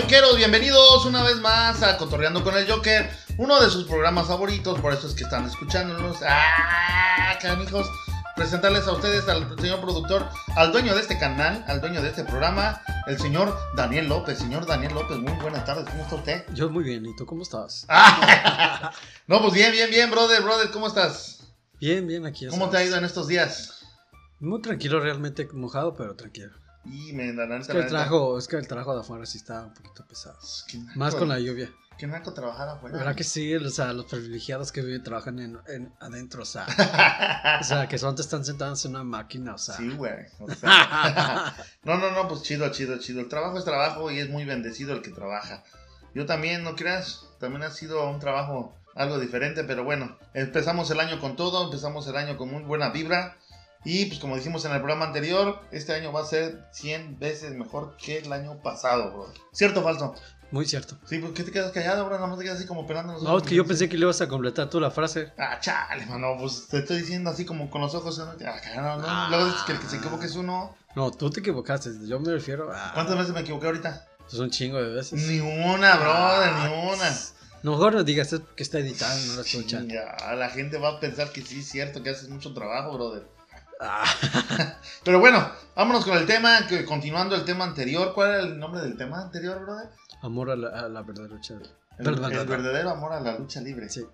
Jokeros, bienvenidos una vez más a Cotorreando con el Joker, uno de sus programas favoritos, por eso es que están escuchándonos. ¡Ah, canijos! Presentarles a ustedes al señor productor, al dueño de este canal, al dueño de este programa, el señor Daniel López. Señor Daniel López, muy buenas tardes, ¿cómo está usted? Yo muy bien, ¿y tú cómo estás? Ah, no, pues bien, bien, bien, brother, brother, ¿cómo estás? Bien, bien, aquí. ¿Cómo te ha ido en estos días? Muy tranquilo, realmente mojado, pero tranquilo. Y me la Es que el trabajo, es que el trabajo de afuera sí está un poquito pesado. qué naco, Más con la lluvia. Qué naco trabajar afuera. ¿Verdad que sí? O sea, los privilegiados que viven trabajan en, en- adentro, o sea. o sea, que son te están sentados en una máquina, o sea. Sí, güey. o sea, no, no, no, pues chido, chido, chido. El trabajo es trabajo y es muy bendecido el que trabaja. Yo también, no creas, también ha sido un trabajo algo diferente, pero bueno, empezamos el año con todo, empezamos el año con muy buena vibra. Y pues como dijimos en el programa anterior, este año va a ser 100 veces mejor que el año pasado, bro. ¿Cierto o falso? Muy cierto. Sí, ¿por qué te quedas callado, bro? Nada más te quedas así como pelando los No, ojos. es que yo pensé que le ibas a completar tú la frase. Ah, chale, mano, pues te estoy diciendo así como con los ojos. ¿no? Ah, no, no, Ah. Luego dices que el que se equivoque es uno. No, tú te equivocaste. Yo me refiero a. ¿Cuántas veces me equivoqué ahorita? Es un chingo de veces. Ni una, brother, Ah, ni una. No, mejor no digas es que está editado, no lo escuchan. Ya, la gente va a pensar que sí es cierto que haces mucho trabajo, brother. Ah, Pero bueno, vámonos con el tema, que continuando el tema anterior. ¿Cuál era el nombre del tema anterior, brother? amor a la, a la verdadera lucha. El, el verdadero amor a la lucha libre. Sí.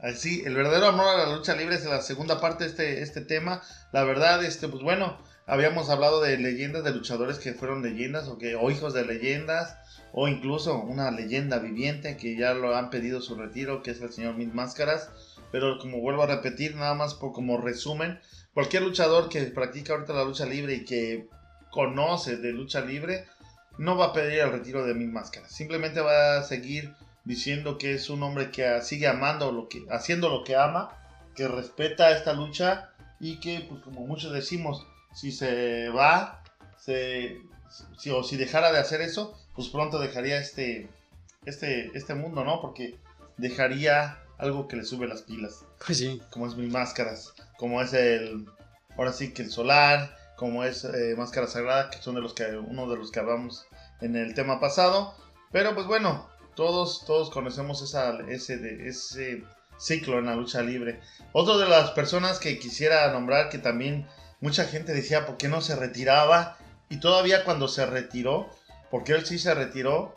Así, el verdadero amor a la lucha libre es la segunda parte de este, este tema. La verdad, este, pues bueno, habíamos hablado de leyendas de luchadores que fueron leyendas o, que, o hijos de leyendas, o incluso una leyenda viviente que ya lo han pedido su retiro, que es el señor Mil Máscaras. Pero como vuelvo a repetir, nada más por como resumen, cualquier luchador que practica ahorita la lucha libre y que conoce de lucha libre, no va a pedir el retiro de Mil Máscaras. Simplemente va a seguir diciendo que es un hombre que sigue amando lo que haciendo lo que ama, que respeta esta lucha y que pues como muchos decimos, si se va, se si, o si dejara de hacer eso, pues pronto dejaría este este este mundo, ¿no? Porque dejaría algo que le sube las pilas, Pues sí. como es Mil Máscaras, como es el ahora sí que el solar, como es eh, Máscara Sagrada, que son de los que uno de los que hablamos en el tema pasado, pero pues bueno, todos, todos conocemos esa, ese, de- ese ciclo en la lucha libre. Otra de las personas que quisiera nombrar, que también mucha gente decía por qué no se retiraba, y todavía cuando se retiró, porque él sí se retiró,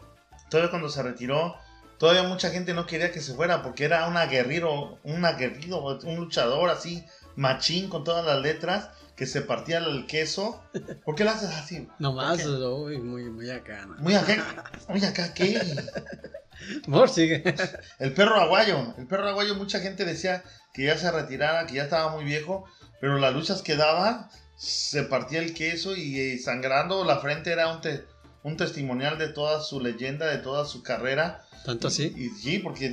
todavía cuando se retiró, todavía mucha gente no quería que se fuera, porque era un aguerrido, un aguerrido, un luchador así, machín con todas las letras, que se partía el queso. ¿Por qué lo haces así? Nomás, uy, muy, muy acá. ¿no? Muy acá, muy acá, ¿qué? Sigue. El perro aguayo. El perro aguayo, mucha gente decía que ya se retirara, que ya estaba muy viejo, pero las luchas que daba, se partía el queso y, eh, sangrando la frente era un, te- un testimonial de toda su leyenda, de toda su carrera. ¿Tanto así? Y, sí, porque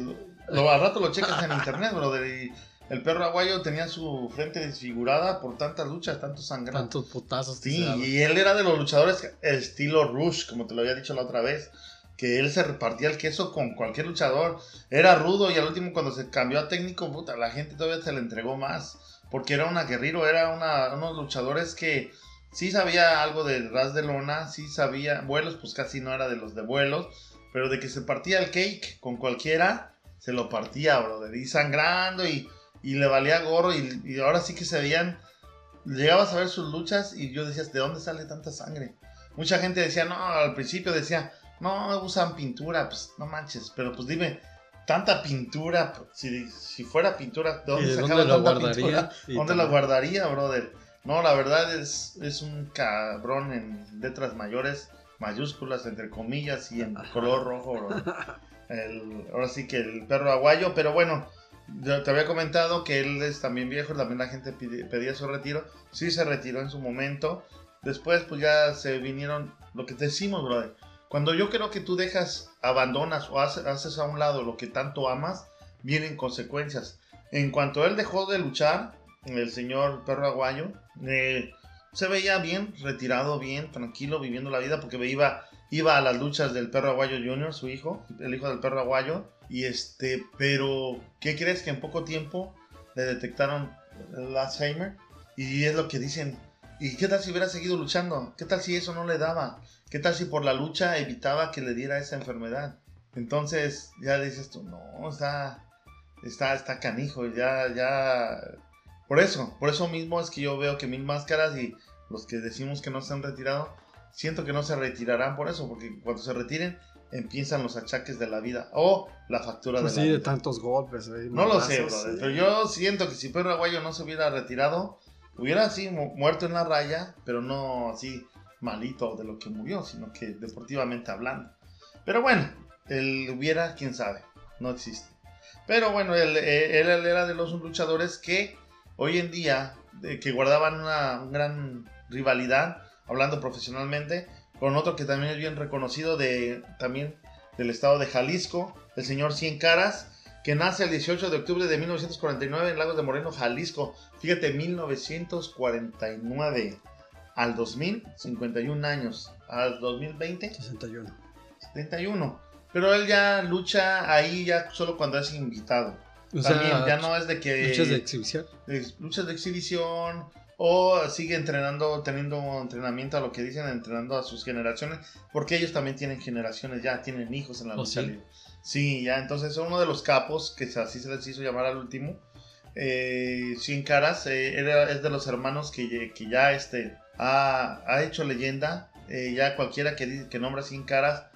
lo, al rato lo checas en internet, brother. Y el perro aguayo tenía su frente desfigurada por tantas luchas, tanto sangrado. Tantos putazos. Sí, y él era de los luchadores estilo Rush, como te lo había dicho la otra vez. Que él se repartía el queso con cualquier luchador. Era rudo y al último cuando se cambió a técnico, puta, la gente todavía se le entregó más. Porque era un aguerrido, era una, unos luchadores que sí sabía algo de ras de lona, sí sabía, vuelos, pues casi no era de los de vuelos. Pero de que se partía el cake con cualquiera, se lo partía, brother. Y sangrando y, y le valía gorro y, y ahora sí que se veían llegabas a ver sus luchas y yo decías, ¿de dónde sale tanta sangre? Mucha gente decía, no, al principio decía, no, usan pintura, pues no manches, pero pues dime, tanta pintura, si, si fuera pintura, ¿de ¿Y dónde de sacaba dónde lo tanta guardaría? pintura? ¿Dónde la guardaría, brother? No, la verdad es, es un cabrón en letras mayores, mayúsculas, entre comillas, y en color rojo. El- ahora sí que el perro aguayo, pero bueno, te había comentado que él es también viejo, también la gente pide- pedía su retiro. Sí se retiró en su momento. Después pues ya se vinieron, lo que decimos, brother. Cuando yo creo que tú dejas, abandonas o hace- haces a un lado lo que tanto amas, vienen consecuencias. En cuanto él dejó de luchar, el señor perro aguayo, eh, se veía bien, retirado bien, tranquilo, viviendo la vida, porque iba, iba a las luchas del perro aguayo Junior, su hijo, el hijo del perro aguayo, y este, pero, ¿qué crees? Que en poco tiempo le detectaron el Alzheimer, y es lo que dicen, ¿y qué tal si hubiera seguido luchando? ¿Qué tal si eso no le daba? ¿Qué tal si por la lucha evitaba que le diera esa enfermedad? Entonces ya dices tú, no, está, está, está canijo, ya, ya. Por eso, por eso mismo es que yo veo que mil máscaras y los que decimos que no se han retirado, siento que no se retirarán por eso, porque cuando se retiren empiezan los achaques de la vida o la factura Pues de la sí, de vida. tantos golpes. eh, No lo sé, brother, sí. pero yo siento que si Pedro Aguayo no se hubiera retirado, hubiera así mu- muerto en la raya, pero no así malito de lo que murió, sino que deportivamente hablando. Pero bueno, él hubiera, quién sabe, no existe. Pero bueno, él, eh, él- él era de los luchadores que hoy en día, de- que guardaban una, una gran rivalidad, hablando profesionalmente, con otro que también es bien reconocido de, también del estado de Jalisco, el señor Cien Caras, que nace el 18 de octubre de 1949 en Lagos de Moreno, Jalisco. Fíjate, 1949 al 2000, 51 años. Al 2020, 61. 71. Pero él ya lucha ahí ya solo cuando es invitado. O También sea, ya no es de que... luchas de exhibición. luchas de exhibición o sigue entrenando, teniendo entrenamiento a lo que dicen, entrenando a sus generaciones, porque ellos también tienen generaciones, ya tienen hijos en la ¿Oh, lucha sí? libre. Sí, ya, entonces uno de los capos, que así se les hizo llamar al último, eh, Sin Caras, eh, era, es de los hermanos que, que ya este, ha, ha hecho leyenda, eh, ya cualquiera que, que nombra Sin Caras,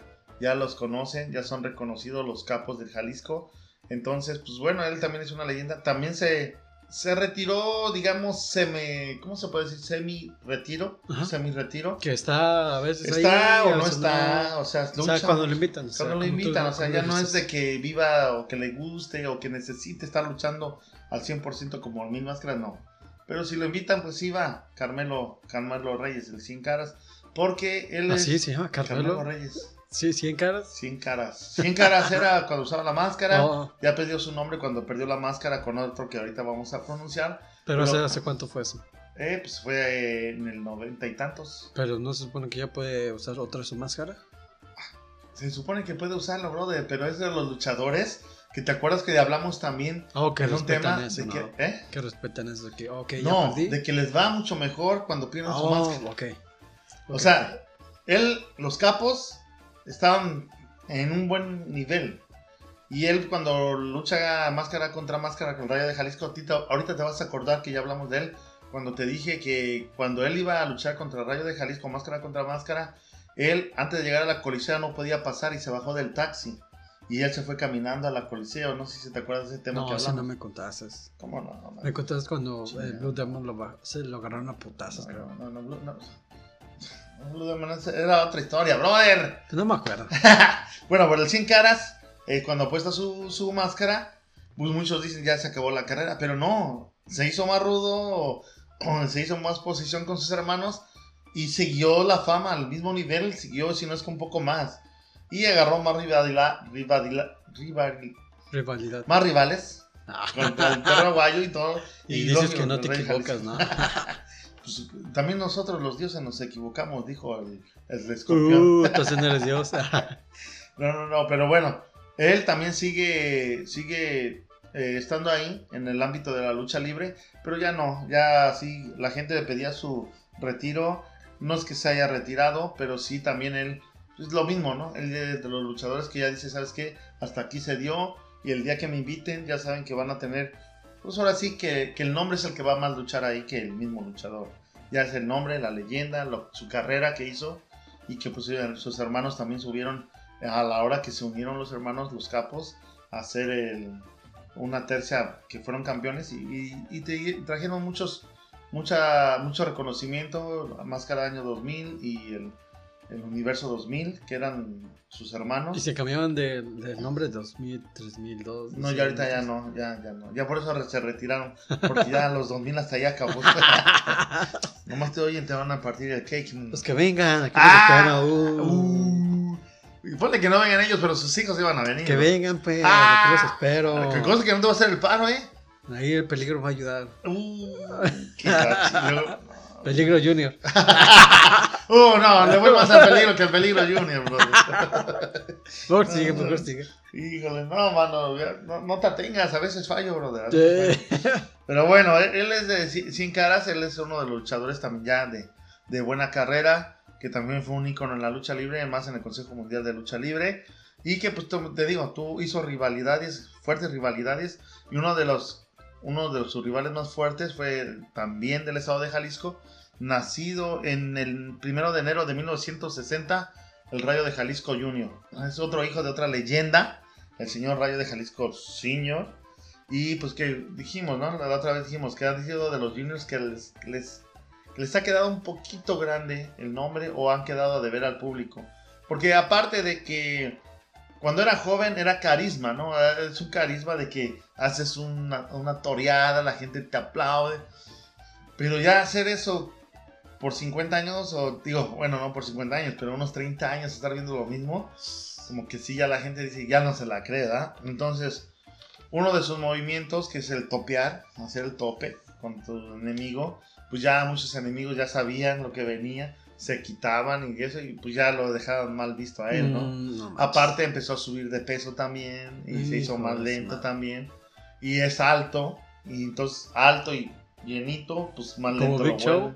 ya los conocen, ya son reconocidos los capos del Jalisco. Entonces, pues bueno, él también es una leyenda. También se, se retiró, digamos, semi, ¿cómo se puede decir? Semi-retiro. Semi-retiro. Que está a veces ahí. ¿Está o no está? O sea, O sea, lucha. cuando lo invitan. o sea, Cuando lo tú- invitan, o sea, ya no es de que viva o que le guste o que necesite estar luchando al 100% como Mil Máscaras, no. Pero si lo invitan, pues sí va. Carmelo, Carmelo Reyes, el 100 caras. Porque él es Así se llama, Carmelo Carmelo. Reyes. Sí, 100 caras. 100 caras. 100 caras era cuando usaba la máscara. Oh, Ya perdió su nombre cuando perdió la máscara con otro que ahorita vamos a pronunciar. pero, Pero- ¿hace, ¿hace cuánto fue eso? Eh, pues fue en el noventa y tantos. Pero no se supone que ya puede usar otra su máscara. Se supone que puede usarlo, brother, pero es de los luchadores que te acuerdas que hablamos también Oh, que en un tema eso, de ¿no? que, ¿eh? Que respetan eso de que, ok, ya no, perdí. de que les va mucho mejor cuando pierden su oh, máscara. ok. O Ok. sea, él, los capos estaban en un buen nivel. Y él cuando lucha máscara contra máscara con Rayo de Jalisco, Tito, ahorita te vas a acordar que ya hablamos de él, cuando te dije que cuando él iba a luchar contra Rayo de Jalisco, máscara contra máscara, él antes de llegar a la colisea no podía pasar y se bajó del taxi. Y él se fue caminando a la colisea, no sé si te acuerdas de ese tema que No, eso hablamos. no me contaste. ¿Cómo no? no, no. Me contaste cuando Blue Demon lo, se lo agarraron a putazos, creo. No, no, no, no. Era otra historia, brother. No me acuerdo. Bueno, por el 100 caras, eh, cuando apuesta su, su máscara, pues muchos dicen ya se acabó la carrera, pero no, se hizo más rudo, se hizo más posición con sus hermanos y siguió la fama al mismo nivel, siguió, si no es que un poco más. Y agarró más rivalidad, rivalidad, rival- Rivalidad. más rivales Ah. contra el perro aguayo y todo. Y, dices Domi, que no te equivocas. ¿no? Pues, también nosotros los dioses nos equivocamos, dijo el, el escorpión. Uh, entonces no eres Dios. No, no, no, pero bueno, él también sigue, sigue eh, estando ahí en el ámbito de la lucha libre, pero ya no, ya sí, la gente le pedía su retiro, no es que se haya retirado, pero sí también él, es lo mismo, ¿no? Él es de los luchadores que ya dice, ¿sabes qué? Hasta aquí se dio y el día que me inviten ya saben que van a tener, pues ahora sí que, que el nombre es el que va a más luchar ahí que el mismo luchador. Ya es el nombre, la leyenda, lo- su carrera que hizo y que pues eh, sus hermanos también subieron a la hora que se unieron los hermanos, los capos, a hacer el- una tercia que fueron campeones y, y- y te- trajeron muchos, mucha, mucho reconocimiento, Máscara Año 2000 y el, el Universo 2000, que eran sus hermanos. y se cambiaban de, de nombre 2000, 3002. No, ya ahorita ya no, ya, ya no. Ya por eso se retiraron, porque ya los 2000 hasta allá acabó. Nomás te oyen, te van a partir el cake. Los que vengan, aquí Ah, uh. Uh, y ponle que no vengan ellos, pero sus hijos iban a venir. Que ¿no? vengan, pues, Ah, aquí los espero. Qué cosa que no te va a hacer el paro, ¿eh? Ahí el peligro va a ayudar. Uh, qué. Peligro Junior. Uh, no, le voy más al peligro que al peligro junior, brother. Mejor sigue, mejor sigue. Híjole, no, mano, no, no te atengas, a veces fallo, brother. a. Sí. Pero bueno, él, él es de Cien Caras, él es uno de los luchadores también ya de, de buena carrera. que también fue un ícono en la lucha libre, más en el Consejo Mundial de Lucha Libre. Y que, pues te digo, tú hizo rivalidades, fuertes rivalidades. Y uno de los, uno de sus rivales más fuertes fue también del estado de Jalisco, nacido en el primero de enero de 1960, el Rayo de Jalisco Junior. Es otro hijo de otra leyenda, el señor Rayo de Jalisco Senior. Y pues que dijimos, ¿no? La otra vez dijimos que ha sido de los juniors que les, les, les ha quedado un poquito grande el nombre o han quedado de ver al público. Porque aparte de que cuando era joven era carisma, ¿no? Es un carisma de que haces una, una toreada, la gente te aplaude. Pero ya hacer eso por 50 años, o digo, bueno, no por 50 años, pero unos 30 años estar viendo lo mismo, como que sí, ya la gente dice, ya no se la cree, ¿verdad? Entonces, uno de sus movimientos, que es el topear, hacer el tope con tu enemigo, pues ya muchos enemigos ya sabían lo que venía, se quitaban y eso, y pues ya lo dejaban mal visto a él, ¿no? Mm, Aparte empezó a subir de peso también, y se hizo más lento también, y es alto, y entonces alto y llenito, pues más ¿Como lento. Big lo Show?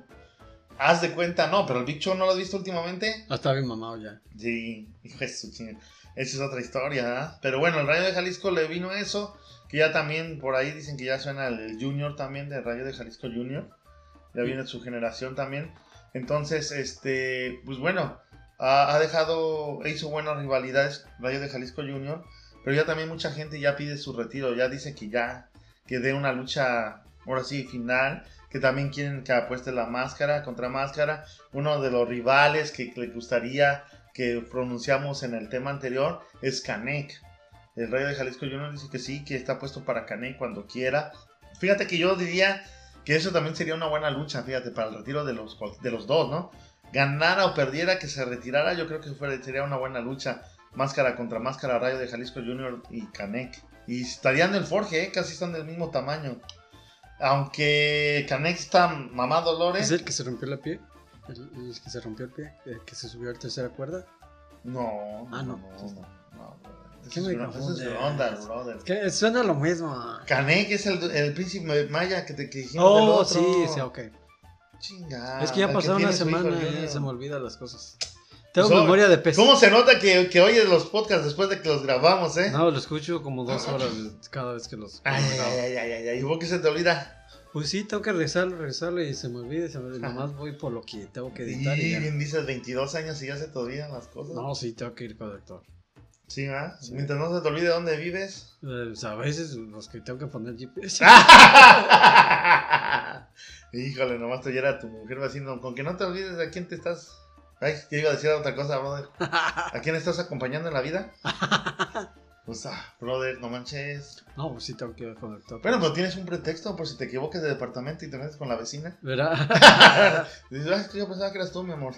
Haz de cuenta, no, pero el Big Show no lo has visto últimamente. Ah, está bien mamado ya. Sí, hijo de su chingada. Esa es otra historia, ¿verdad? Pero bueno, el Rayo de Jalisco le vino eso, que ya también por ahí dicen que ya suena el, el Junior también, del Rayo de Jalisco Junior. Ya viene su generación también. Entonces, este, pues bueno, ha, dejado, hizo buenas rivalidades Rayo de Jalisco Junior, pero ya también mucha gente ya pide su retiro, ya dice que ya, que dé una lucha, ahora sí, final, que también quieren que apueste la máscara contra máscara. Uno de los rivales que le gustaría que pronunciamos en el tema anterior es Canek. El Rayo de Jalisco Junior dice que sí, que está puesto para Canek cuando quiera. Fíjate que yo diría que eso también sería una buena lucha, fíjate, para el retiro de los, de los dos, ¿no? Ganara o perdiera, que se retirara, yo creo que fuera, sería una buena lucha. Máscara contra máscara, Rayo de Jalisco Junior y Canek. Y estarían en el Forge, ¿eh? casi están del mismo tamaño. Aunque Canek está mamá Dolores. ¿Es el que se rompió la pie? ¿El, el que se rompió el pie? ¿El que se subió a la tercera cuerda? No, Ah, no. no, no, no, brother. ¿Qué me esa es brother. Que suena lo mismo. Canek es el, el príncipe maya que te que dijimos del Oh, otro. sí, sí, ok. Chinga. es que ya pasaron una semana y se me olvidan las cosas. Tengo Pues, memoria de pez. ¿Cómo se nota que, que oyes los podcasts después de que los grabamos, eh? No, lo escucho como dos horas cada vez que los. Ay, grabo. ay, ay, ay, ay. ¿Y vos qué se te olvida? Pues sí, tengo que regresarlo, regresarlo y se me olvida. Se me... Nomás voy por lo que tengo que editar y bien dices 22 años y ya se te olvidan las cosas. No, sí, tengo que ir con el doctor. Sí. Sí. Mientras no se te olvide dónde vives. Eh, o sea, a veces los que tengo que poner GPS. Híjole, nomás te oyera tu mujer vecino. Con que no te olvides de a quién te estás. Ay, te iba a decir otra cosa, brother. ¿A quién estás acompañando en la vida? Pues, ah, brother, no manches. No, pues sí, tengo que doctor. Bueno, pero tienes un pretexto por si te equivocas de departamento y te metes con la vecina. ¿Verdad? Dices, "Ay, es que yo pensaba que eras tú, mi amor.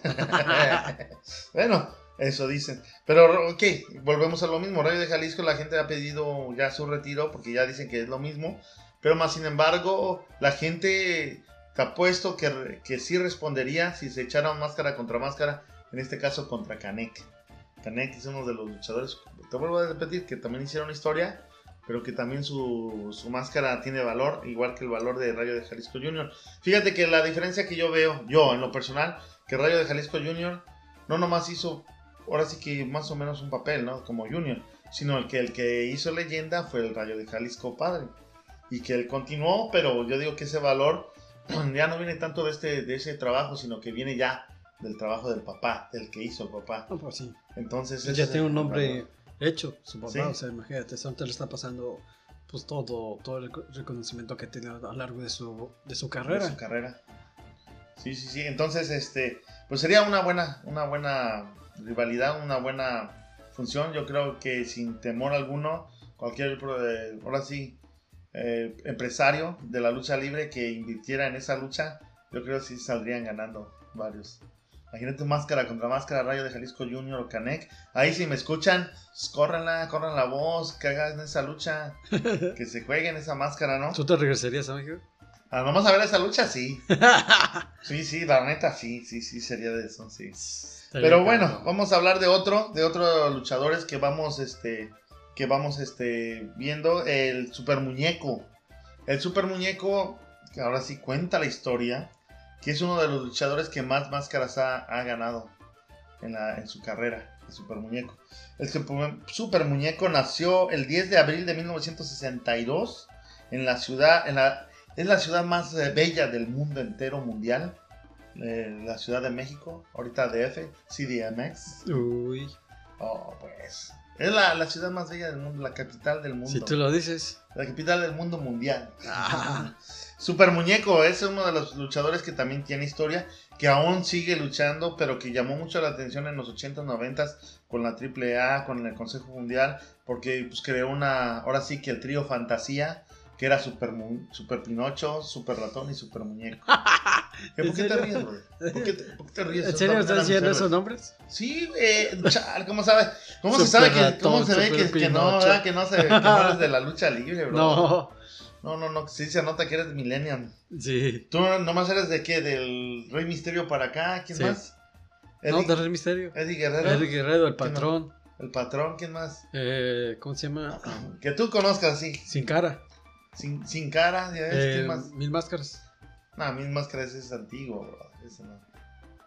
bueno, eso dicen. Pero, ok, volvemos a lo mismo. Rayo de Jalisco, la gente ha pedido ya su retiro porque ya dicen que es lo mismo. Pero más sin embargo, la gente te ha puesto que, que sí respondería si se echara máscara contra máscara. En este caso, contra Canek. Canek es uno de los luchadores, te vuelvo a repetir, que también hicieron historia. Pero que también su, su máscara tiene valor, igual que el valor de Rayo de Jalisco Jr. Fíjate que la diferencia que yo veo, yo en lo personal, que Rayo de Jalisco Jr. no nomás hizo, ahora sí que más o menos un papel, ¿no? Como Junior, sino el que el que hizo leyenda fue el Rayo de Jalisco padre. Y que él continuó, pero yo digo que ese valor ya no viene tanto de, este, de ese trabajo, sino que viene ya del trabajo del papá, del que hizo el papá. No, pues sí. Entonces... Ya tiene un nombre valor. hecho, su papá. Sí. O sea, imagínate, Santa le está pasando pues todo, todo el reconocimiento que tiene a lo largo de su, de su de carrera. su carrera. Sí, sí, sí. Entonces, este, pues sería una buena, una buena rivalidad, una buena función. Yo creo que sin temor alguno, cualquier, eh, ahora sí, eh, empresario de la lucha libre que invirtiera en esa lucha, yo creo que sí saldrían ganando varios. Imagínate máscara contra máscara, Rayo de Jalisco Junior o Canek. Ahí si me escuchan, pues, córranla, corran la voz, que hagan esa lucha, que se jueguen esa máscara, ¿no? ¿Tú te regresarías a México? Ah, vamos a ver esa lucha, sí. Sí, sí, la neta, sí, sí, sí, sería de eso, sí. Pero bueno, vamos a hablar de otro, de otros luchadores que vamos, este, que vamos, este, viendo, el Super Muñeco. El Super Muñeco, que ahora sí cuenta la historia, que es uno de los luchadores que más máscaras ha, ha ganado. en, la, en su carrera de Super Muñeco. El Super, Super Muñeco nació el 10 de abril de 1962 en la ciudad, en la, es la ciudad más eh, bella del mundo entero mundial, eh, la Ciudad de México, ahorita DF, CDMX. Uy. Oh, pues. Es la, la, ciudad más bella del mundo, la capital del mundo. Si tú lo dices. La capital del mundo mundial. Ah. Super Muñeco es uno de los luchadores que también tiene historia, que aún sigue luchando, pero que llamó mucho la atención en los 80s, 90s con la AAA, con el Consejo Mundial, porque pues creó una, ahora sí que el trío Fantasía, que era Super, Super Pinocho, Super Ratón y Super Muñeco. ¿Por qué te ríes, bro? ¿Por qué te, por qué te ríes? ¿En serio estás diciendo esos nombres? Sí, eh, chal, ¿cómo sabe? ¿Cómo se sabe que, cómo se ve que, que, no, ¿verdad? que no se que no eres de la lucha libre, bro? No. No, no, no, sí se nota que eres millennial. Sí. ¿Tú nomás eres de qué? ¿Del Rey Misterio para acá? ¿Quién Sí. más? No, del Rey Misterio. Eddie Guerrero. El Guerrero, el patrón. El patrón, ¿quién más? Eh, ¿Cómo se llama? Que tú conozcas, sí. Sin cara. Sin, sin cara, ¿ya ves? Eh, ¿Quién más? mil máscaras. No, mil máscaras es antiguo, bro. Ese no.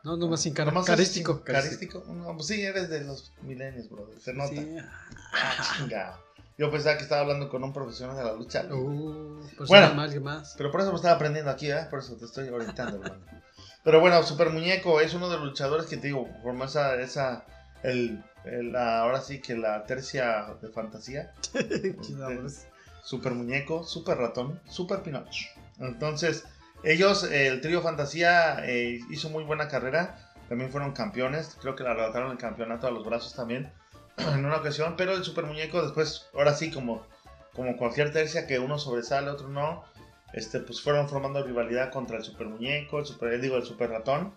No, nomás sin cara. Carístico. Carístico. No, pues sí, eres de los milenios, bro. Se nota. Sí. Ah, chingado. Yo pensaba que estaba hablando con un profesional de la lucha. Uh, pues Bueno. alguien más. Pero por eso me estaba aprendiendo aquí, ¿eh? Por eso te estoy orientando, hermano. Pero bueno, Super Muñeco es uno de los luchadores que te digo, formó esa, esa el, el- ahora sí que la tercia de fantasía. Super Muñeco, Super Ratón, Super Pinocho. Entonces, ellos, eh, el trío Fantasía eh, hizo muy buena carrera. También fueron campeones. Creo que le arrebataron el campeonato a los brazos también en una ocasión. Pero el Super Muñeco después, ahora sí, como, como cualquier tercia que uno sobresale, otro no. Este, pues fueron formando rivalidad contra el Super Muñeco, el Super, digo, el Super Ratón.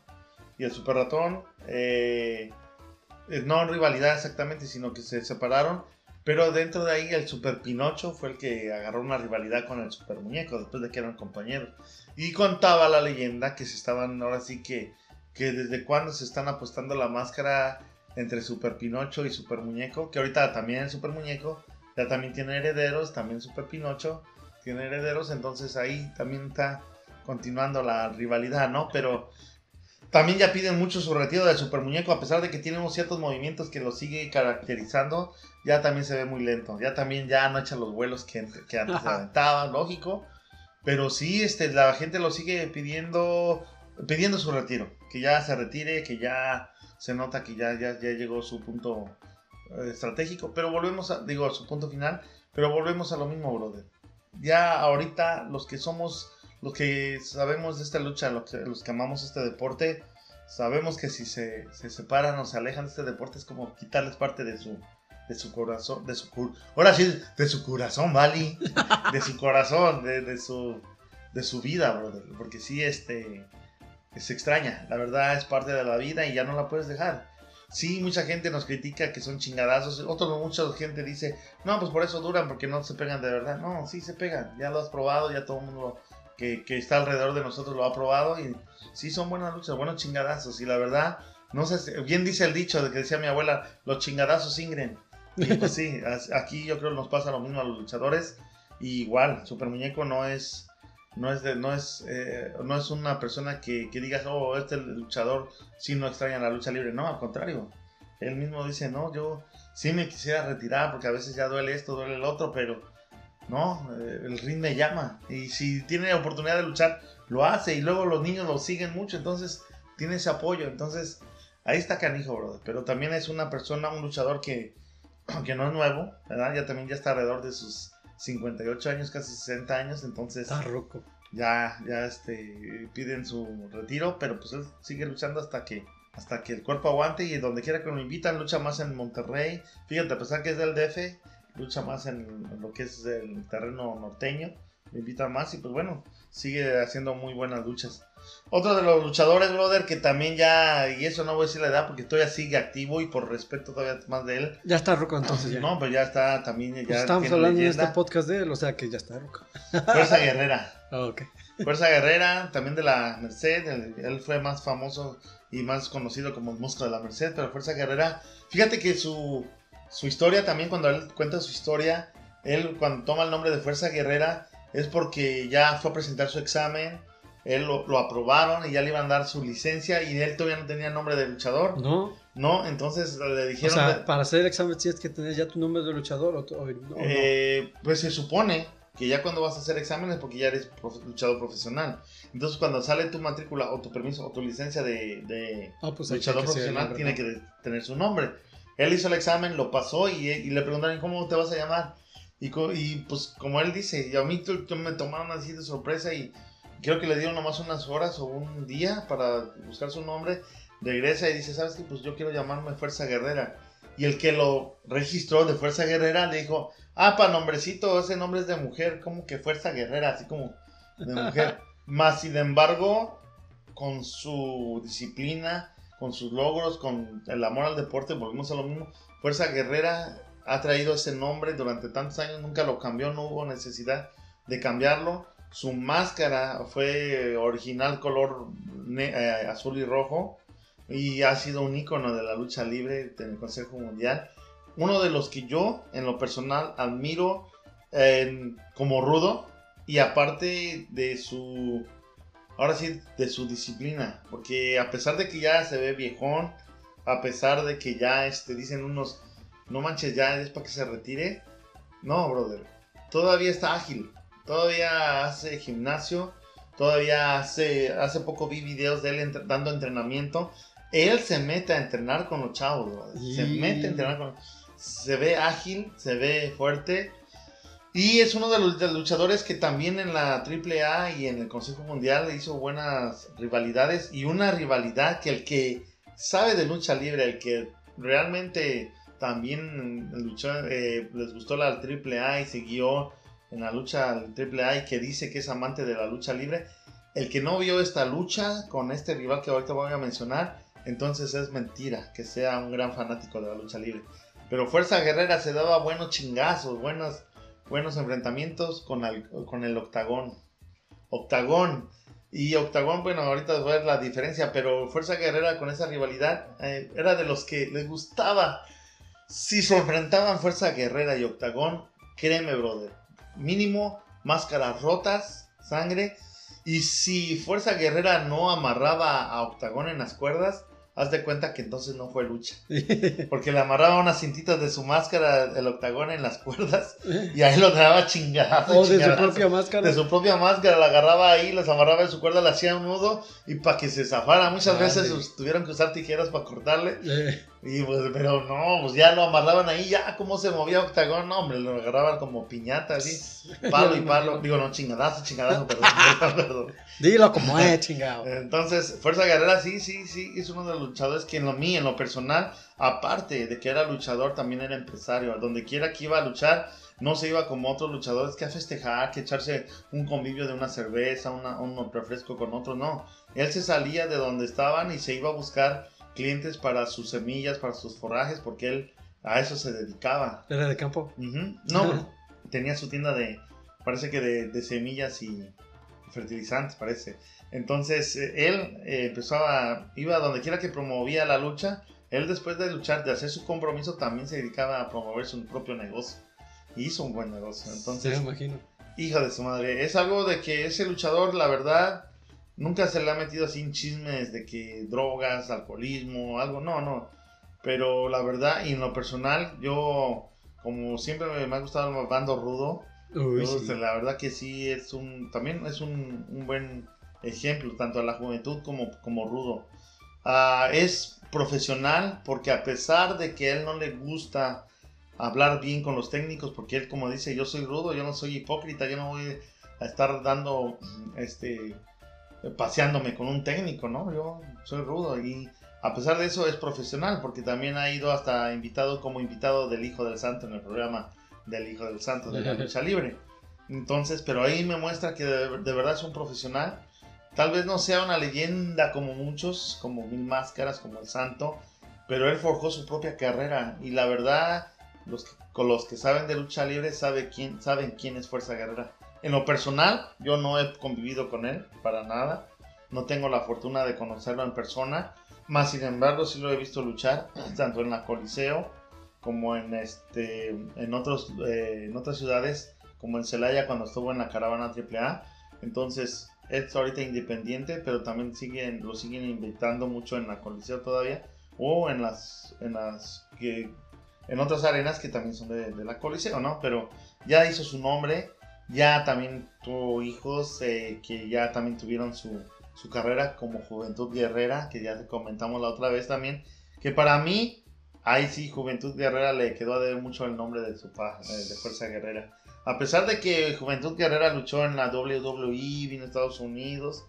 Y el Super Ratón, eh, no rivalidad exactamente, sino que se separaron. Pero dentro de ahí el Super Pinocho fue el que agarró una rivalidad con el Super Muñeco después de que eran compañeros. Y contaba la leyenda que se estaban, ahora sí que, que desde cuándo se están apostando la máscara entre Super Pinocho y Super Muñeco. Que ahorita también el Super Muñeco ya también tiene herederos, también Super Pinocho tiene herederos. Entonces ahí también está continuando la rivalidad, ¿no? Pero también ya piden mucho su retiro del Super Muñeco, a pesar de que tiene unos ciertos movimientos que lo sigue caracterizando ya también se ve muy lento. Ya también ya no echa los vuelos que, que antes se lógico. Pero sí, este, la gente lo sigue pidiendo, pidiendo su retiro. Que ya se retire, que ya se nota que ya, ya, ya llegó su punto eh, estratégico. Pero volvemos a, digo, a su punto final. Pero volvemos a lo mismo, brother. Ya ahorita los que somos, los que sabemos de esta lucha, los que, los que amamos este deporte, sabemos que si se, se separan o se alejan de este deporte es como quitarles parte de su, de su corazón, de su cur- ahora sí, de su corazón, ¿vale? De su corazón, de, de su, de su vida, brother. Porque sí, este, se extraña. La verdad es parte de la vida y ya no la puedes dejar. Sí, mucha gente nos critica que son chingadazos. Otros, mucha gente dice, no, pues por eso duran, porque no se pegan de verdad. No, sí se pegan. Ya lo has probado, ya todo el mundo que, que está alrededor de nosotros lo ha probado. Y sí son buenas luchas, buenos chingadazos. Y la verdad, no sé, bien dice el dicho de que decía mi abuela, los chingadazos ingren. Y pues sí, aquí yo creo que nos pasa lo mismo a los luchadores. Y igual, Super Muñeco no es, no es, de, no es, eh, no es una persona que, que digas, oh, este luchador sí no extraña la lucha libre. No, al contrario. Él mismo dice, no, yo sí me quisiera retirar porque a veces ya duele esto, duele el otro, pero no, eh, el ring me llama. Y si tiene oportunidad de luchar, lo hace. Y luego los niños lo siguen mucho, entonces tiene ese apoyo. Entonces, ahí está canijo, brother. Pero también es una persona, un luchador que, que no es nuevo, ¿verdad? Ya también ya está alrededor de sus 58 años, casi 60 años. Entonces, Está roco. ya, ya este, piden su retiro, pero pues él sigue luchando hasta que, hasta que el cuerpo aguante y donde quiera que lo invitan, lucha más en Monterrey. Fíjate, a pesar que es del DF, lucha más en, en lo que es el terreno norteño, lo invitan más y pues bueno, sigue haciendo muy buenas luchas. Otro de los luchadores, brother, que también ya, y eso no voy a decir la edad porque todavía sigue activo y por respeto todavía más de él. Ya está roco entonces ya. No, pues ya está también, ya Pues estamos hablando leyenda. este podcast de él, o sea que ya está roco. Fuerza Guerrera. Ah, ok. Fuerza Guerrera, también de la Merced, él fue más famoso y más conocido como el Mosco de la Merced, pero Fuerza Guerrera, fíjate que su, su historia también, cuando él cuenta su historia, él cuando toma el nombre de Fuerza Guerrera es porque ya fue a presentar su examen, él lo, lo aprobaron y ya le iban a dar su licencia y él todavía no tenía nombre de luchador. ¿No? No, entonces le O dijeron... sea, de- para hacer el examen tienes que tener ya tu nombre de luchador o, o- no. Eh, pues se supone que ya cuando vas a hacer exámenes porque ya eres profe- luchador profesional. Entonces cuando sale tu matrícula o tu permiso o tu licencia de, de Ah, pues luchador profesional tiene que tener su nombre. Él hizo el examen, lo pasó y, y le preguntaron cómo te vas a llamar. Y, pues como él dice, y a mí me tomaron así de sorpresa y creo que le dieron nomás unas horas o un día para buscar su nombre. Regresa y dice, ¿sabes qué? Pues yo quiero llamarme Fuerza Guerrera. Y el que lo registró de Fuerza Guerrera le dijo, ah, para nombrecito, ese nombre es de mujer, como que Fuerza Guerrera, así como de mujer. Más sin embargo, con su disciplina, con sus logros, con el amor al deporte, volvemos a lo mismo. Fuerza Guerrera ha traído ese nombre durante tantos años, nunca lo cambió, no hubo necesidad de cambiarlo. Su máscara fue original color eh, azul y rojo y ha sido un ícono de la lucha libre en el Consejo Mundial. Uno de los que yo, en lo personal, admiro como rudo y aparte de su, ahora sí, de su disciplina, porque a pesar de que ya se ve viejón, a pesar de que ya este, dicen unos, no manches, ya es para que se retire, no, brother, todavía está ágil, todavía hace gimnasio, todavía hace, hace poco vi videos de él dando entrenamiento. Él se mete a entrenar con los chavos, brother. Se mete a entrenar con Se ve ágil, se ve fuerte. Y es uno de los luchadores que también en la AAA y en el Consejo Mundial hizo buenas rivalidades. Y una rivalidad que el que sabe de lucha libre, el que realmente también luchó, eh, les gustó la AAA y siguió en la lucha AAA y que dice que es amante de la lucha libre. El que no vio esta lucha con este rival que ahorita voy a mencionar, entonces es mentira que sea un gran fanático de la lucha libre. Pero Fuerza Guerrera se daba buenos chingazos, buenos, buenos enfrentamientos con el, Octagón. Octagón. Y Octagón, bueno, ahorita voy a ver la diferencia, pero Fuerza Guerrera con esa rivalidad eh, era de los que les gustaba. Si se enfrentaban Fuerza Guerrera y Octagón, créeme, brother, mínimo máscaras rotas, sangre. Y si Fuerza Guerrera no amarraba a Octagón en las cuerdas, haz de cuenta que entonces no fue lucha. Porque le amarraba unas cintitas de su máscara, el Octagón, en las cuerdas. Y ahí lo daba chingadazo. o de su propia máscara. De su propia máscara, la agarraba ahí, las amarraba en su cuerda, le hacía un nudo y para que se zafara. Muchas Ah, veces sí. tuvieron que usar tijeras para cortarle. Eh, Y pues, pero no, pues ya lo amarraban ahí, ya cómo se movía Octagón, no, hombre, lo agarraban como piñata, así, palo y palo. Digo, no, chingadazo, chingadazo, perdón, perdón. Dilo como es, chingado. Entonces, Fuerza Guerrera sí, sí, sí, es uno de los luchadores que en lo mío, en lo personal, aparte de que era luchador, también era empresario. A donde quiera que iba a luchar, no se iba como otros luchadores que a festejar, que echarse un convivio de una cerveza, una, un refresco con otro, no. Él se salía de donde estaban y se iba a buscar clientes para sus semillas, para sus forrajes, porque él a eso se dedicaba. Era de campo. Ujú. No, tenía su tienda de, parece que de, de semillas y fertilizantes, parece. Entonces, eh, él eh, empezó a, iba donde quiera que promovía la lucha. Él después de luchar, de hacer su compromiso, también se dedicaba a promover su propio negocio. Y hizo un buen negocio. Entonces, Sí, me imagino. Hijo de su madre. Es algo de que ese luchador, la verdad, nunca se le ha metido así en chismes de que drogas, alcoholismo, algo. No, no. Pero la verdad, y en lo personal, yo, como siempre me, ha gustado el bando rudo, Uy, sí. la verdad que sí es un, también es un, un buen ejemplo, tanto a la juventud como, como rudo. Ah, es profesional porque a pesar de que a él no le gusta hablar bien con los técnicos, porque él como dice, yo soy rudo, yo no soy hipócrita, yo no voy a estar dando, este, paseándome con un técnico, ¿no? Yo soy rudo y a pesar de eso es profesional porque también ha ido hasta invitado como invitado del Hijo del Santo en el programa del Hijo del Santo de la lucha libre. Entonces, pero ahí me muestra que de, de verdad es un profesional. Tal vez no sea una leyenda como muchos, como Mil Máscaras, como el Santo, pero él forjó su propia carrera y la verdad, los que- con los que saben de lucha libre sabe quién, saben quién es Fuerza Guerrera. En lo personal, yo no he convivido con él para nada. No tengo la fortuna de conocerlo en persona. Más sin embargo, sí lo he visto luchar, tanto en la Coliseo como en, este, en, otros, eh, en otras ciudades, como en Celaya cuando estuvo en la caravana AAA. Entonces, es ahorita independiente, pero también siguen, lo siguen invitando mucho en la Coliseo todavía. O en las, en las que, en otras arenas que también son de, de la Coliseo, ¿no? Pero ya hizo su nombre, ya también tuvo hijos eh, que ya también tuvieron su, su carrera como Juventud Guerrera, que ya comentamos la otra vez también, que para mí, ahí sí, Juventud Guerrera le quedó a deber mucho el nombre de su pa, eh, de Fuerza Guerrera. A pesar de que Juventud Guerrera luchó en la WWE, vino a Estados Unidos,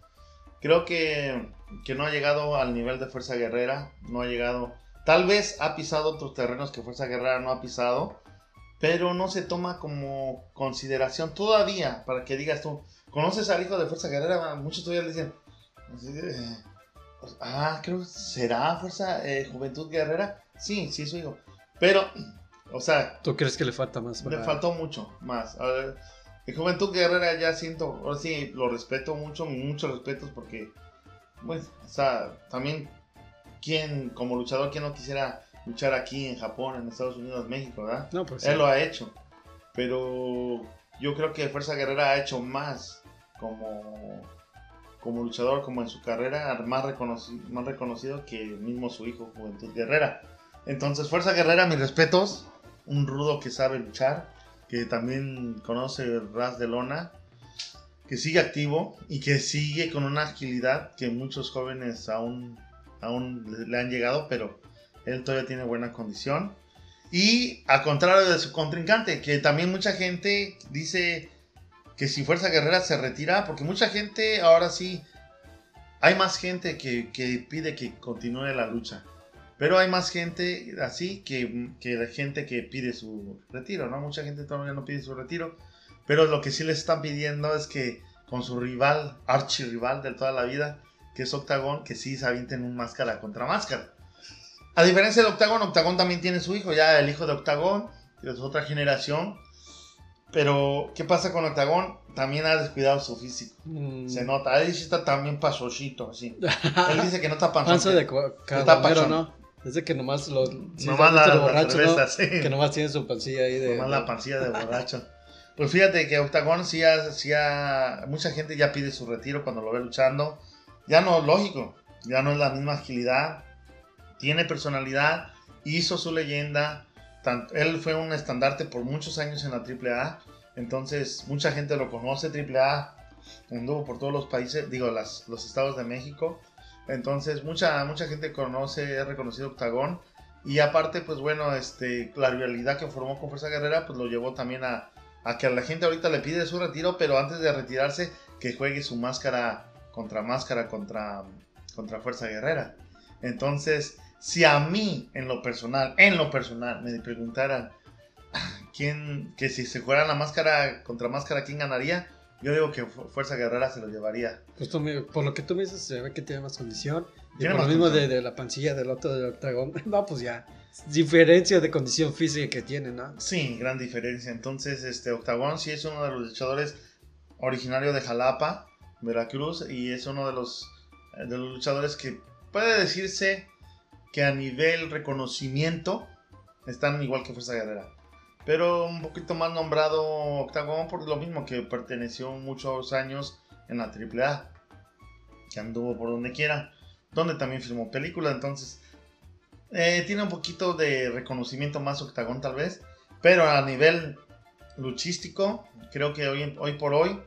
creo que, que no ha llegado al nivel de Fuerza Guerrera, no ha llegado, tal vez ha pisado otros terrenos que Fuerza Guerrera no ha pisado, pero no se toma como consideración todavía para que digas tú, ¿conoces al hijo de Fuerza Guerrera? Muchos todavía le dicen, eh, pues, ah, creo que será Fuerza eh, Juventud Guerrera. Sí, sí, es su hijo. Pero, o sea, ¿Tú crees que le falta más? le faltó mucho más. A ver, en Juventud Guerrera ya siento, ahora sí, lo respeto mucho, muchos respetos porque, bueno, o sea, también, ¿quién, como luchador, quién no quisiera luchar aquí en Japón, en Estados Unidos, México, ¿verdad? No, pues Él sí. lo ha hecho. Pero yo creo que Fuerza Guerrera ha hecho más como, como luchador, como en su carrera, más, reconoci- más reconocido que mismo su hijo, Juventud Guerrera. Entonces, Fuerza Guerrera, mis respetos. Un rudo que sabe luchar, que también conoce el ras de lona, que sigue activo y que sigue con una agilidad que muchos jóvenes aún, aún le han llegado, pero él todavía tiene buena condición. Y a contrario de su contrincante, que también mucha gente dice que si Fuerza Guerrera se retira, porque mucha gente ahora sí, hay más gente que, que pide que continúe la lucha. Pero hay más gente así que, que la gente que pide su retiro, ¿no? Mucha gente todavía no pide su retiro. Pero lo que sí les están pidiendo es que con su rival, archirrival de toda la vida, que es Octagon, que sí se avienten un máscara contra máscara. A diferencia de Octagon, Octagon también tiene su hijo, ya el hijo de Octagon, que es otra generación. Pero, ¿qué pasa con Octagon? También ha descuidado su físico. Mm. Se nota. Él sí está también pasochito, así. Él dice que no está panzón. Panza de pachón. ¿no? Es de que nomás lo... sí, Nomás la, borracho, ¿no? cerveza, sí. Que nomás tiene su pancilla ahí de... Nomás la pancilla de borracho. Pues fíjate que Octagon sí ha, sí ha- Mucha gente ya pide su retiro cuando lo ve luchando. Ya no es lógico. Ya no es la misma agilidad. Tiene personalidad. Hizo su leyenda. él fue un estandarte por muchos años en la AAA. Entonces, mucha gente lo conoce. AAA anduvo por todos los países, digo, las, los estados de México. Entonces, mucha, mucha gente conoce, es reconocido Octagón. Y aparte, pues bueno, este, la rivalidad que formó con Fuerza Guerrera, pues lo llevó también a, a que a la gente ahorita le pide su retiro, pero antes de retirarse, que juegue su máscara contra máscara contra, contra Fuerza Guerrera. Entonces, si a mí, en lo personal, en lo personal, me preguntaran quién, que si se fuera la máscara contra máscara, ¿quién ganaría? Yo digo que Fu- Fuerza Guerrera se lo llevaría. Pues tú por lo que tú me dices, se ve que tiene más condición. Y por lo mismo de, la pancilla del otro del octagón. No, pues ya. Diferencia de condición física que tiene, ¿no? Sí, gran diferencia. Entonces, este Octagon sí es uno de los luchadores originario de Jalapa, Veracruz, y es uno de los, eh, de los luchadores que puede decirse que a nivel reconocimiento están igual que Fuerza Guerrera. Pero un poquito más nombrado Octagon por lo mismo que perteneció muchos años en la AAA, que anduvo por donde quiera, donde también filmó películas, entonces eh, tiene un poquito de reconocimiento más Octagon tal vez, pero a nivel luchístico, creo que hoy, hoy por hoy,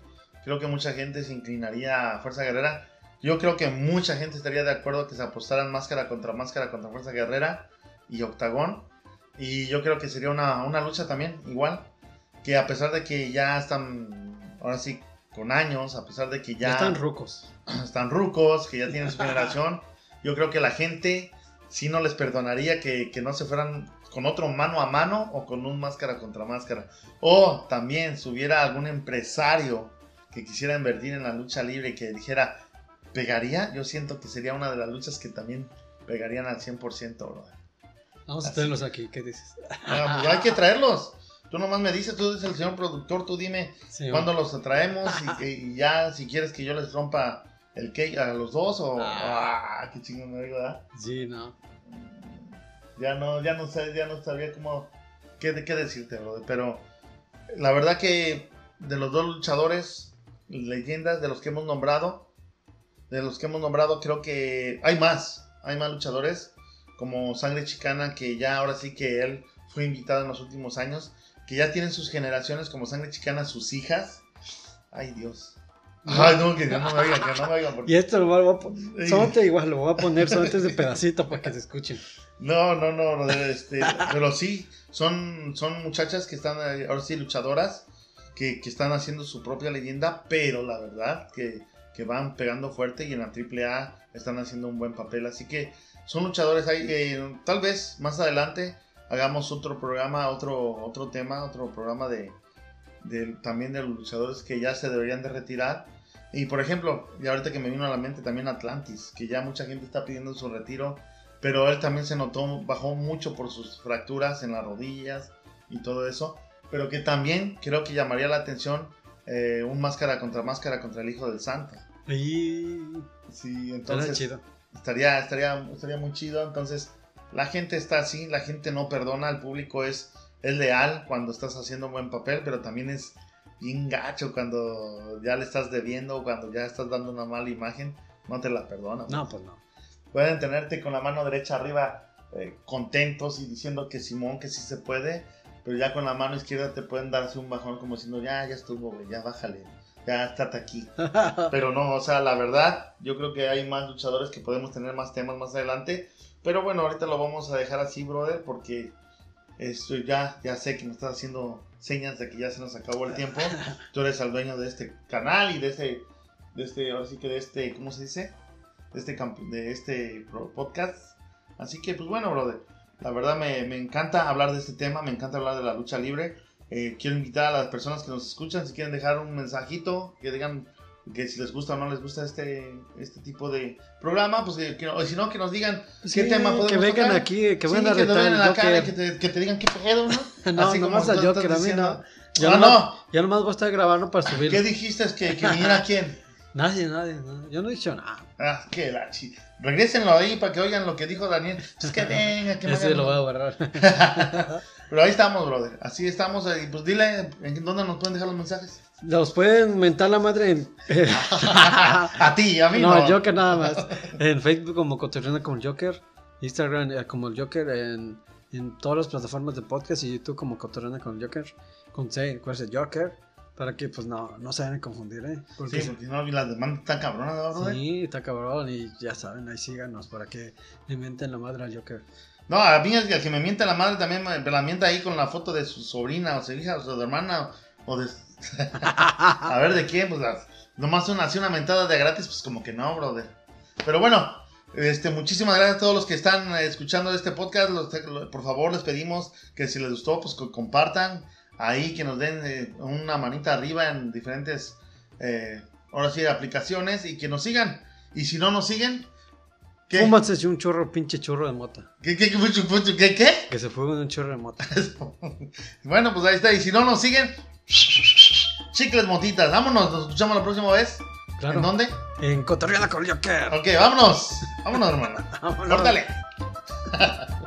creo que mucha gente se inclinaría a Fuerza Guerrera. Yo creo que mucha gente estaría de acuerdo que se apostaran máscara contra máscara contra Fuerza Guerrera y Octagón. Y yo creo que sería una, una lucha también, igual. Que a pesar de que ya están, ahora sí, con años, a pesar de que Ya ya, están rucos. están rucos, que ya tienen su generación, yo creo que la gente sí no les perdonaría que, que no se fueran con otro mano a mano o con un máscara contra máscara. O también si hubiera algún empresario que quisiera invertir en la lucha libre y que dijera, pegaría, yo siento que sería una de las luchas que también pegarían al 100%, brother. Vamos a Así. tenerlos aquí, ¿qué dices? Ah, pues hay que traerlos. Tú nomás me dices, tú eres el señor productor, tú dime Sí, cuándo los traemos y, y ya si quieres que yo les rompa el cake a los dos o... Ah. Ah, qué chingón me digo, ¿verdad? Sí, no. Ya no, ya no sé, ya no sabía cómo, qué, qué decirte, brother. Pero la verdad que de los dos luchadores, leyendas de los que hemos nombrado. De los que hemos nombrado, creo que hay más. Hay más luchadores. Como Sangre Chicana, que ya ahora sí que él fue invitado en los últimos años. Que ya tienen sus generaciones como Sangre Chicana, sus hijas. Ay, Dios. Ay, no, que no me oigan, que no me oigan. porque- Y esto lo voy a poner. Solamente igual lo voy a poner solamente de pedacito para que se escuchen. No, no, no, brother, este, pero sí, son, son muchachas que están, ahora sí, luchadoras, que, que están haciendo su propia leyenda, pero la verdad que, que van pegando fuerte y en la AAA están haciendo un buen papel, así que son luchadores ahí, eh, tal vez más adelante hagamos otro programa, otro, otro tema, otro programa de, de- también de luchadores que ya se deberían de retirar. Y por ejemplo, y ahorita que me vino a la mente también Atlantis, que ya mucha gente está pidiendo su retiro, pero él también se notó, bajó mucho por sus fracturas en las rodillas y todo eso, pero que también creo que llamaría la atención eh, un máscara contra máscara contra el Hijo del Santo. Y. Sí, Era entonces chido. estaría, estaría, estaría muy chido. Entonces, la gente está así, la gente no perdona, el público es, es leal cuando estás haciendo un buen papel, pero también es bien gacho cuando ya le estás debiendo, cuando ya estás dando una mala imagen, no te la perdona. No, pues no. Pueden tenerte con la mano derecha arriba eh, contentos y diciendo que Simón, que sí se puede, pero ya con la mano izquierda te pueden darse un bajón como diciendo, ya, ya estuvo, güey, ya bájale, ya estate aquí. Pero no, o sea, la verdad, yo creo que hay más luchadores que podemos tener más temas más adelante. Pero bueno, ahorita lo vamos a dejar así, brother, porque esto ya, ya sé que me estás haciendo señas de que ya se nos acabó el tiempo. Tú eres el dueño de este canal y de este, de este, ahora sí que de este, ¿cómo se dice? De este, de este podcast. Así que, pues bueno, brother, la verdad me, me encanta hablar de este tema, me encanta hablar de la lucha libre. Eh, quiero invitar a las personas que nos escuchan, si quieren dejar un mensajito, que digan que si les gusta o no les gusta este, este tipo de programa, pues que, que- o si no, que nos digan qué tema podemos que vengan tocar. aquí, que Sí, vengan a retar la cara que te, que te digan qué pedo, ¿no? No, nomás al tú Joker, a mí no. Yo Ah, nomás, no. yo nomás voy a estar grabando para subir. ¿Qué dijiste? ¿Que, que viniera quién? Nadie, nadie, no. Yo no he dicho nada. Ah, qué la. Regrésenlo ahí para que oigan lo que dijo Daniel. Es que venga, que me Ese lo voy a borrar. Pero ahí estamos, brother. Así estamos. Y pues dile, ¿en dónde nos pueden dejar los mensajes? Los pueden mentar la madre en. a ti, a mí no. no, Joker nada más. En Facebook como Cotorreando con Joker. Instagram eh, como el Joker. En, en todas las plataformas de podcast y YouTube como Cotorreando con el Joker. Con C, ¿cuál es el Joker? Para que pues no, no se vayan a confundir, ¿eh? Porque Sí, porque si no, las demandas están cabronas, ¿no, brother? Sí, está cabrón y ya saben, ahí síganos para que le menten la madre al Joker. No, a mí el que me miente la madre también me, la mienta ahí con la foto de su sobrina o su hija o su hermana o de... a ver, ¿de quién? Pues nomás una, así una mentada de gratis, pues como que no, brother. Pero bueno, este, muchísimas gracias a todos los que están eh, escuchando este podcast. Por favor, les pedimos que si les gustó, pues co- compartan ahí, que nos den eh, una manita arriba en diferentes, eh, ahora sí, aplicaciones y que nos sigan. Y si no nos siguen, ¿qué? Fúmanse un churro, pinche churro de mota. ¿Qué, qué, qué, qué, qué, qué? Que se fumen un churro de mota. Bueno, pues ahí está. Y si no nos siguen, chicles motitas. Vámonos, nos escuchamos la próxima vez. Claro. ¿En dónde? En Cotorreando con Joker. Ok, vámonos. Vámonos, hermano. Vámonos. Córtale.